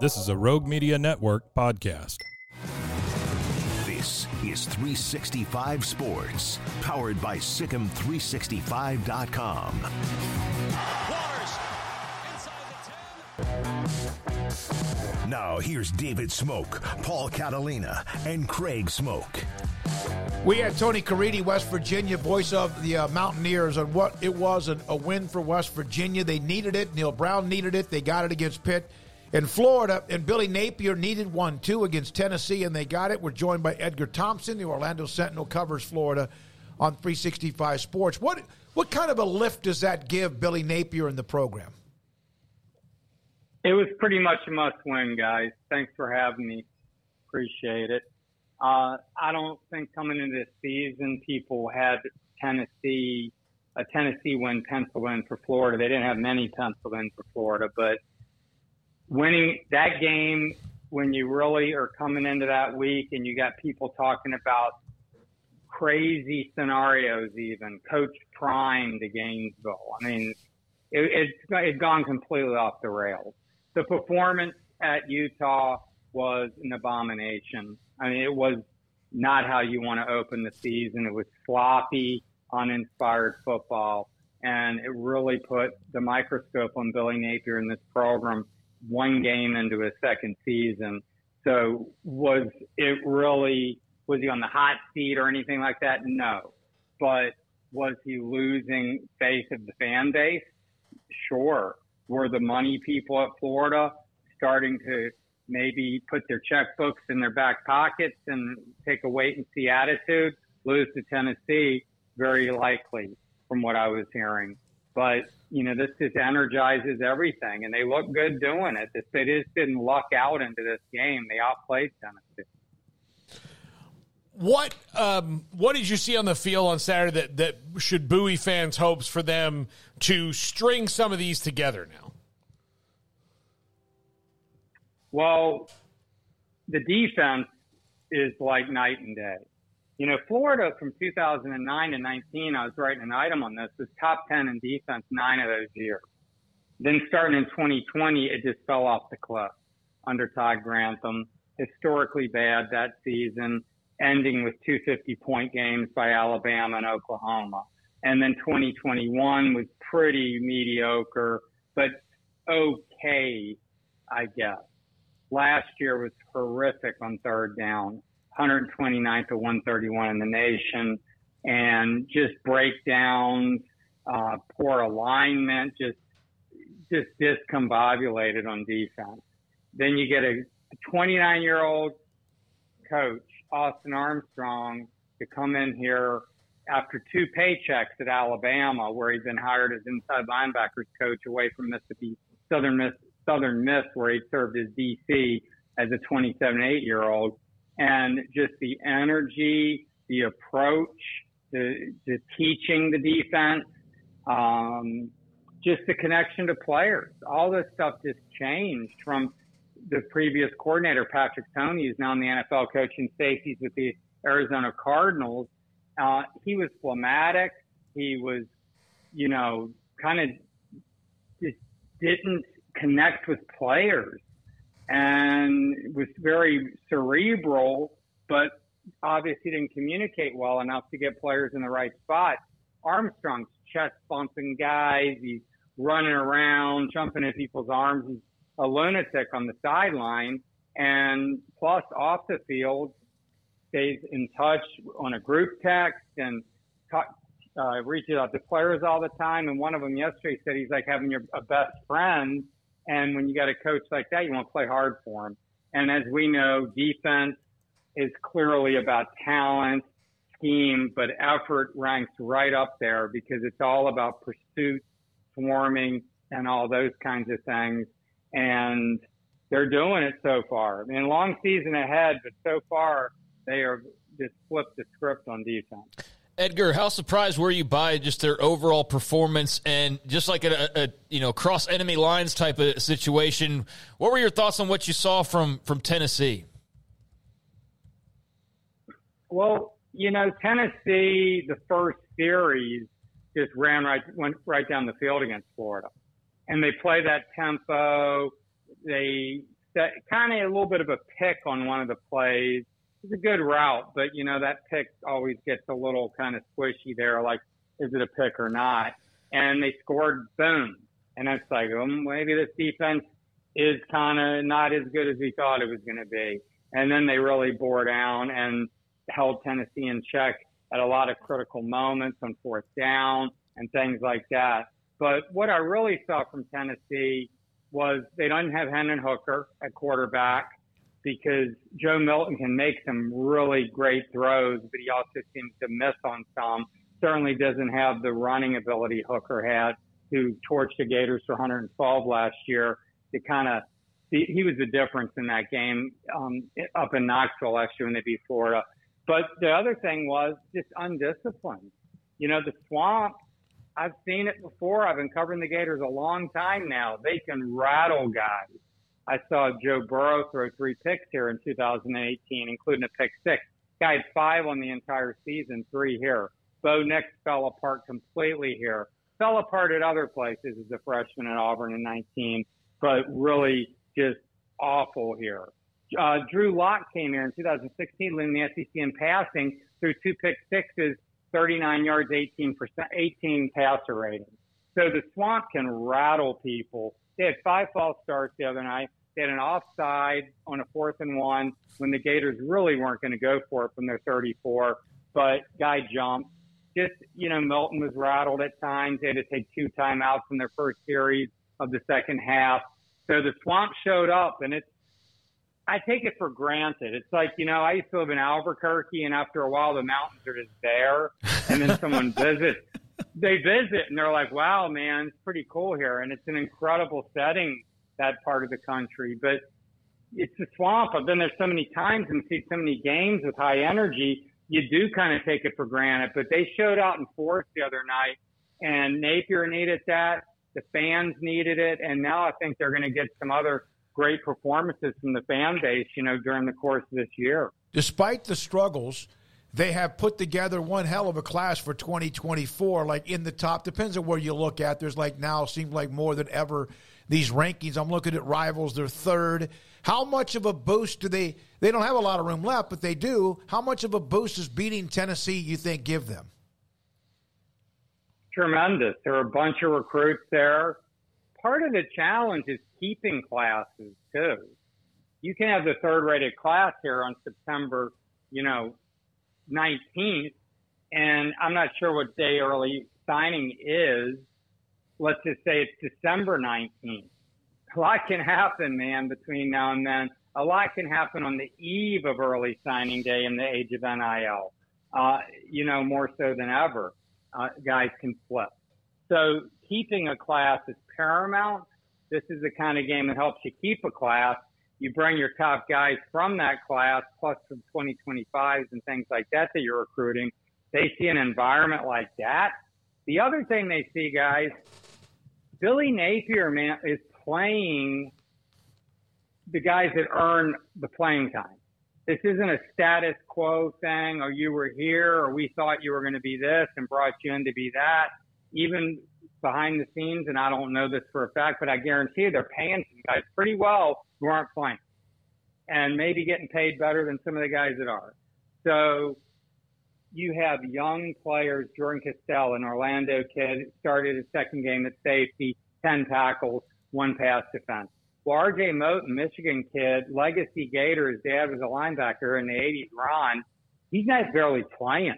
This is a Rogue Media Network podcast. This is 365 Sports, powered by SicEm365.com. Now, here's David Smoak, Paul Catalina, and Craig Smoak. We had Tony Caridi, West Virginia, voice of the uh, Mountaineers, on what it was a, a win for West Virginia. They needed it. Neal Brown needed it. They got it against Pitt in Florida, and Billy Napier needed one too against Tennessee, and they got it. We're joined by Edgar Thompson, the Orlando Sentinel covers Florida on 365 Sports. What what kind of a lift does that give Billy Napier in the program? It was pretty much a must win, guys. Thanks for having me. Appreciate it. Uh, I don't think coming into this season, people had Tennessee, a Tennessee win penciled in for Florida. They didn't have many penciled in for Florida, but winning that game when you really are coming into that week and you got people talking about crazy scenarios, even Coach Prime to Gainesville. I mean, it, it's, it's gone completely off the rails. The performance at Utah was an abomination. I mean, it was not how you want to open the season. It was sloppy, uninspired football, and it really put the microscope on Billy Napier in this program one game into his second season. So was it really, was he on the hot seat or anything like that? No. But was he losing faith of the fan base? Sure. Were the money people at Florida starting to maybe put their checkbooks in their back pockets and take a wait and see attitude? Lose to Tennessee? Very likely from what I was hearing. But you know, this just energizes everything, and they look good doing it. They just didn't luck out into this game. They outplayed Tennessee. What um, what did you see on the field on Saturday that, that should buoy fans' hopes for them to string some of these together now? Well, the defense is like night and day. You know, Florida from 2009 to 19, I was writing an item on this, was top 10 in defense nine of those years. Then starting in 2020, it just fell off the cliff under Todd Grantham. Historically bad that season, ending with 250 point games by Alabama and Oklahoma. And then 2021 was pretty mediocre, but okay, I guess. Last year was horrific on third down. 129th to 131 in the nation, and just breakdowns, uh, poor alignment, just just discombobulated on defense. Then you get a 29 year old coach, Austin Armstrong, to come in here after two paychecks at Alabama, where he'd been hired as inside linebackers coach away from Mississippi Southern Miss, Southern Miss, where he served as DC as a 27, 8 year old and just the energy, the approach, the, the teaching the defense, um, just the connection to players. All this stuff just changed from the previous coordinator, Patrick Toney, who's now in the NFL coaching safeties with the Arizona Cardinals. Uh, he was phlegmatic. He was, you know, kind of just didn't connect with players and was very cerebral, but obviously didn't communicate well enough to get players in the right spot. Armstrong's chest bumping guys. He's running around, jumping in people's arms. He's a lunatic on the sideline. And plus, off the field, stays in touch on a group text and talk, uh, reaches out to players all the time. And one of them yesterday said he's like having your a best friend. And when you got a coach like that, you want to play hard for him. And as we know, defense is clearly about talent, scheme, but effort ranks right up there because it's all about pursuit, swarming, and all those kinds of things. And they're doing it so far. I mean, long season ahead, but so far they are just flipped the script on defense. Edgar, how surprised were you by just their overall performance and just like a, a, you know cross enemy lines type of situation? What were your thoughts on what you saw from from Tennessee? Well, you know, Tennessee, the first series just ran right went right down the field against Florida, and they play that tempo. They kind of a little bit of a pick on one of the plays it's a good route, but you know that pick always gets a little kind of squishy there. Like, is it a pick or not? And they scored, boom, and it's like, well, maybe this defense is kind of not as good as we thought it was going to be. And then they really bore down and held Tennessee in check at a lot of critical moments on fourth down and things like that. But what I really saw from Tennessee was they don't have Hendon Hooker at quarterback because Joe Milton can make some really great throws, but he also seems to miss on some. Certainly doesn't have the running ability Hooker had, who torched the Gators for 112 last year. To kind of, he was the difference in that game um, up in Knoxville last year when they beat Florida. But the other thing was just undisciplined. You know, the swamp. I've seen it before. I've been covering the Gators a long time now. They can rattle guys I saw Joe Burrow throw three picks here in 2018, including a pick six. Guy had five on the entire season, three here. Bo Nix fell apart completely here. Fell apart at other places as a freshman at Auburn in 19, but really just awful here. Uh, Drew Lock came here in 2016, leading the SEC in passing through two pick sixes, 39 yards, 18 percent, 18 passer rating. So the swamp can rattle people. They had five false starts the other night. They had an offside on a fourth and one when the Gators really weren't going to go for it from their 34, but guy jumped. Just, you know, Milton was rattled at times. They had to take two timeouts in their first series of the second half. So the swamp showed up and it's, I take it for granted. It's like, you know, I used to live in Albuquerque and after a while the mountains are just there and then someone visits. They visit and they're like, wow, man, it's pretty cool here. And it's an incredible setting that part of the country. But it's a swamp. I've been there so many times and seen so many games with high energy. You do kind of take it for granted. But they showed out in force the other night, and Napier needed that. The fans needed it, and now I think they're going to get some other great performances from the fan base, you know, during the course of this year. Despite the struggles, they have put together one hell of a class for 2024 like in the top depends on where you look at there's like now seems like more than ever these rankings. I'm looking at rivals; they're third. How much of a boost do they? They don't have a lot of room left, but they do. How much of a boost is beating Tennessee? You think give them? Tremendous. There are a bunch of recruits there. Part of the challenge is keeping classes too. You can have the third-rated class here on September, you know, 19th, and I'm not sure what day early signing is let's just say it's December 19th. A lot can happen, man, between now and then. A lot can happen on the eve of early signing day in the age of NIL. Uh, you know, more so than ever, uh, guys can flip. So keeping a class is paramount. This is the kind of game that helps you keep a class. You bring your top guys from that class, plus some 2025s and things like that that you're recruiting. They see an environment like that. The other thing they see, guys, Billy Napier, man, is playing the guys that earn the playing time. This isn't a status quo thing, or oh, you were here, or we thought you were going to be this and brought you in to be that. Even behind the scenes, and I don't know this for a fact, but I guarantee you they're paying some guys pretty well who aren't playing and maybe getting paid better than some of the guys that are. So you have young players, Jordan Castell, an Orlando kid, started his second game at safety, 10 tackles, one pass defense. Well, R.J. Moten, Michigan kid, legacy Gator. His dad was a linebacker in the '80s. Ron, he's not barely playing.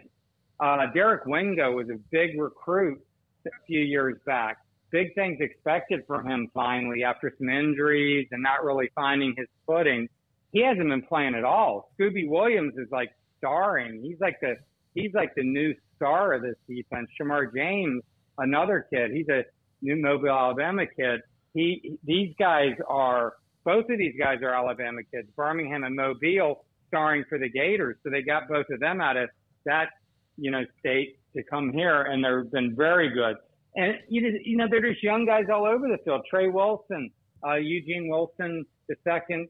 Uh, Derek Wingo was a big recruit a few years back. Big things expected from him finally after some injuries and not really finding his footing. He hasn't been playing at all. Scooby Williams is like starring. He's like the he's like the new star of this defense. Shemar James, another kid. He's a new Mobile, Alabama kid. He these guys are both of these guys are Alabama kids. Birmingham and Mobile starring for the Gators. So they got both of them out of that you know, state to come here, and they've been very good. And you just, you know, they're just young guys all over the field. Trey Wilson, uh, Eugene Wilson, the second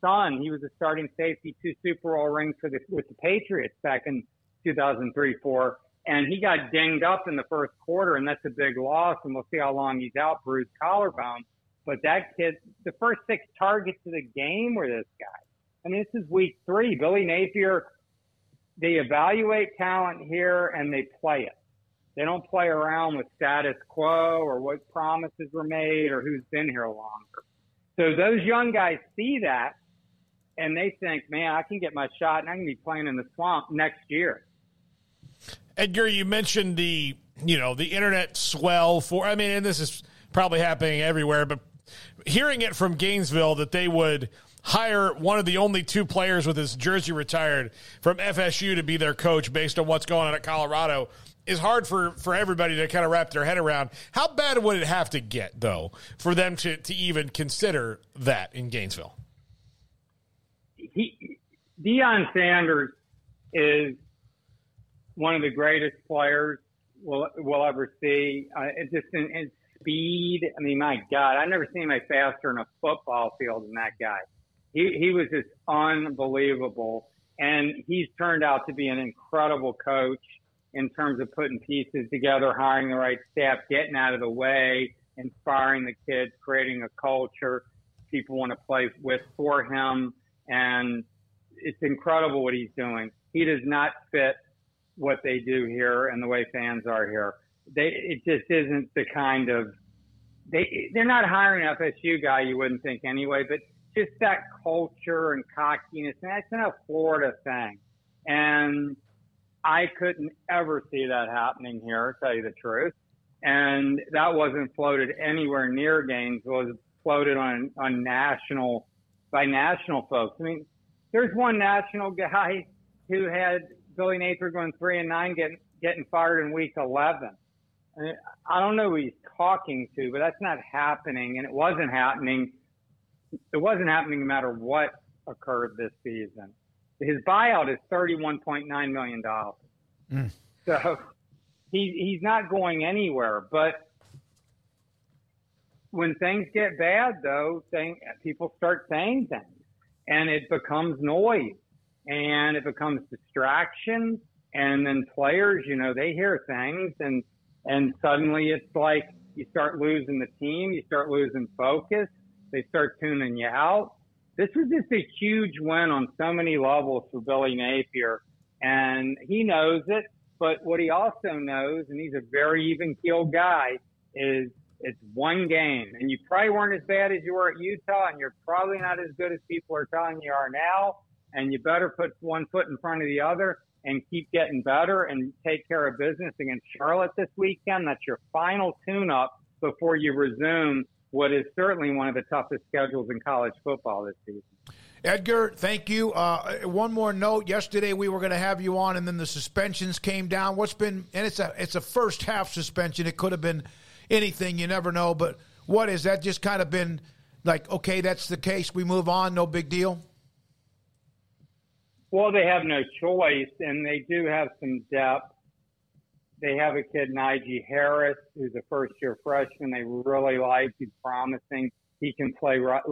son, he was a starting safety, two Super Bowl rings for the with the Patriots back in 2003, four, and he got dinged up in the first quarter, and that's a big loss. And we'll see how long he's out, bruised collarbone. But that kid, the first six targets of the game were this guy. I mean, this is week three. Billy Napier they evaluate talent here and they play it. They don't play around with status quo or what promises were made or who's been here longer. So those young guys see that and they think, man, I can get my shot and I can be playing in the swamp next year. Edgar, you mentioned the you know the internet swell for. I mean, and this is probably happening everywhere, but hearing it from Gainesville that they would hire one of the only two players with his jersey retired from FSU to be their coach based on what's going on at Colorado is hard for, for everybody to kind of wrap their head around. How bad would it have to get, though, for them to, to even consider that in Gainesville? He, Deion Sanders is one of the greatest players we'll, we'll ever see. Uh, it's just in, in speed. I mean, my God, I've never seen anybody faster in a football field than that guy he, he was just unbelievable. And he's turned out to be an incredible coach in terms of putting pieces together, hiring the right staff, getting out of the way, inspiring the kids, creating a culture people want to play with for him. And it's incredible what he's doing. He does not fit what they do here and the way fans are here. They, it just isn't the kind of, they, they're not hiring FSU guy you wouldn't think anyway, but just that culture and cockiness. And that's not a Florida thing. And I couldn't ever see that happening here, to tell you the truth. And that wasn't floated anywhere near games. It was floated on, on national, by national folks. I mean, there's one national guy who had Billy Napier going three and nine getting, getting fired in week 11. I, mean, I don't know who he's talking to, but that's not happening. And it wasn't happening it wasn't happening no matter what occurred this season. His buyout is thirty-one point nine million dollars. Mm. So he he's not going anywhere. But when things get bad, though, thing, people start saying things, and it becomes noise, and it becomes distraction, and then players, you know, they hear things, and and suddenly it's like you start losing the team, you start losing focus, they start tuning you out. This was just a huge win on so many levels for Billy Napier, and he knows it. But what he also knows, and he's a very even keeled guy, is it's one game, and you probably weren't as bad as you were at Utah, and you're probably not as good as people are telling you are now. And you better put one foot in front of the other and keep getting better and take care of business against Charlotte this weekend. That's your final tune up before you resume what is certainly one of the toughest schedules in college football this season. Edgar, thank you. Uh, one more note. Yesterday we were going to have you on, and then the suspensions came down. What's been and it's a it's a first half suspension. It could have been anything. You never know. But what is that? Just kind of been like okay, that's the case. We move on. No big deal. Well, they have no choice, and they do have some depth they have a kid, Knijeah Harris, who's a first year freshman. They really like. He's promising. He can play right,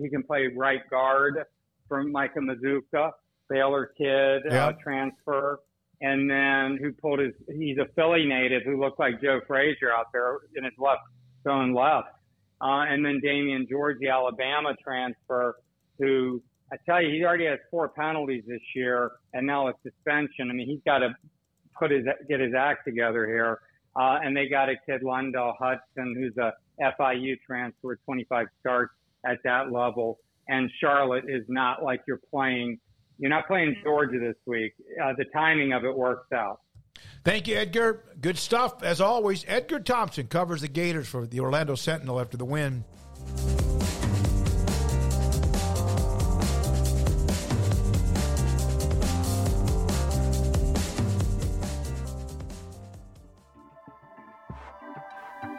he can play right guard from Micah Mazzccua, Baylor kid, uh, yeah. uh, transfer. And then who pulled his, he's a Philly native who looked like Joe Frazier out there in his left, going left. Uh, and then Damieon George, the Alabama transfer, who I tell you, he already has four penalties this year and now a suspension. I mean, he's got to put his get his act together here. Uh, and they got a kid, Londell Hudson, who's a FIU transfer, 25 starts at that level. And Charlotte is not like you're playing. You're not playing Georgia this week. Uh, the timing of it works out. Thank you, Edgar. Good stuff as always. Edgar Thompson covers the Gators for the Orlando Sentinel after the win.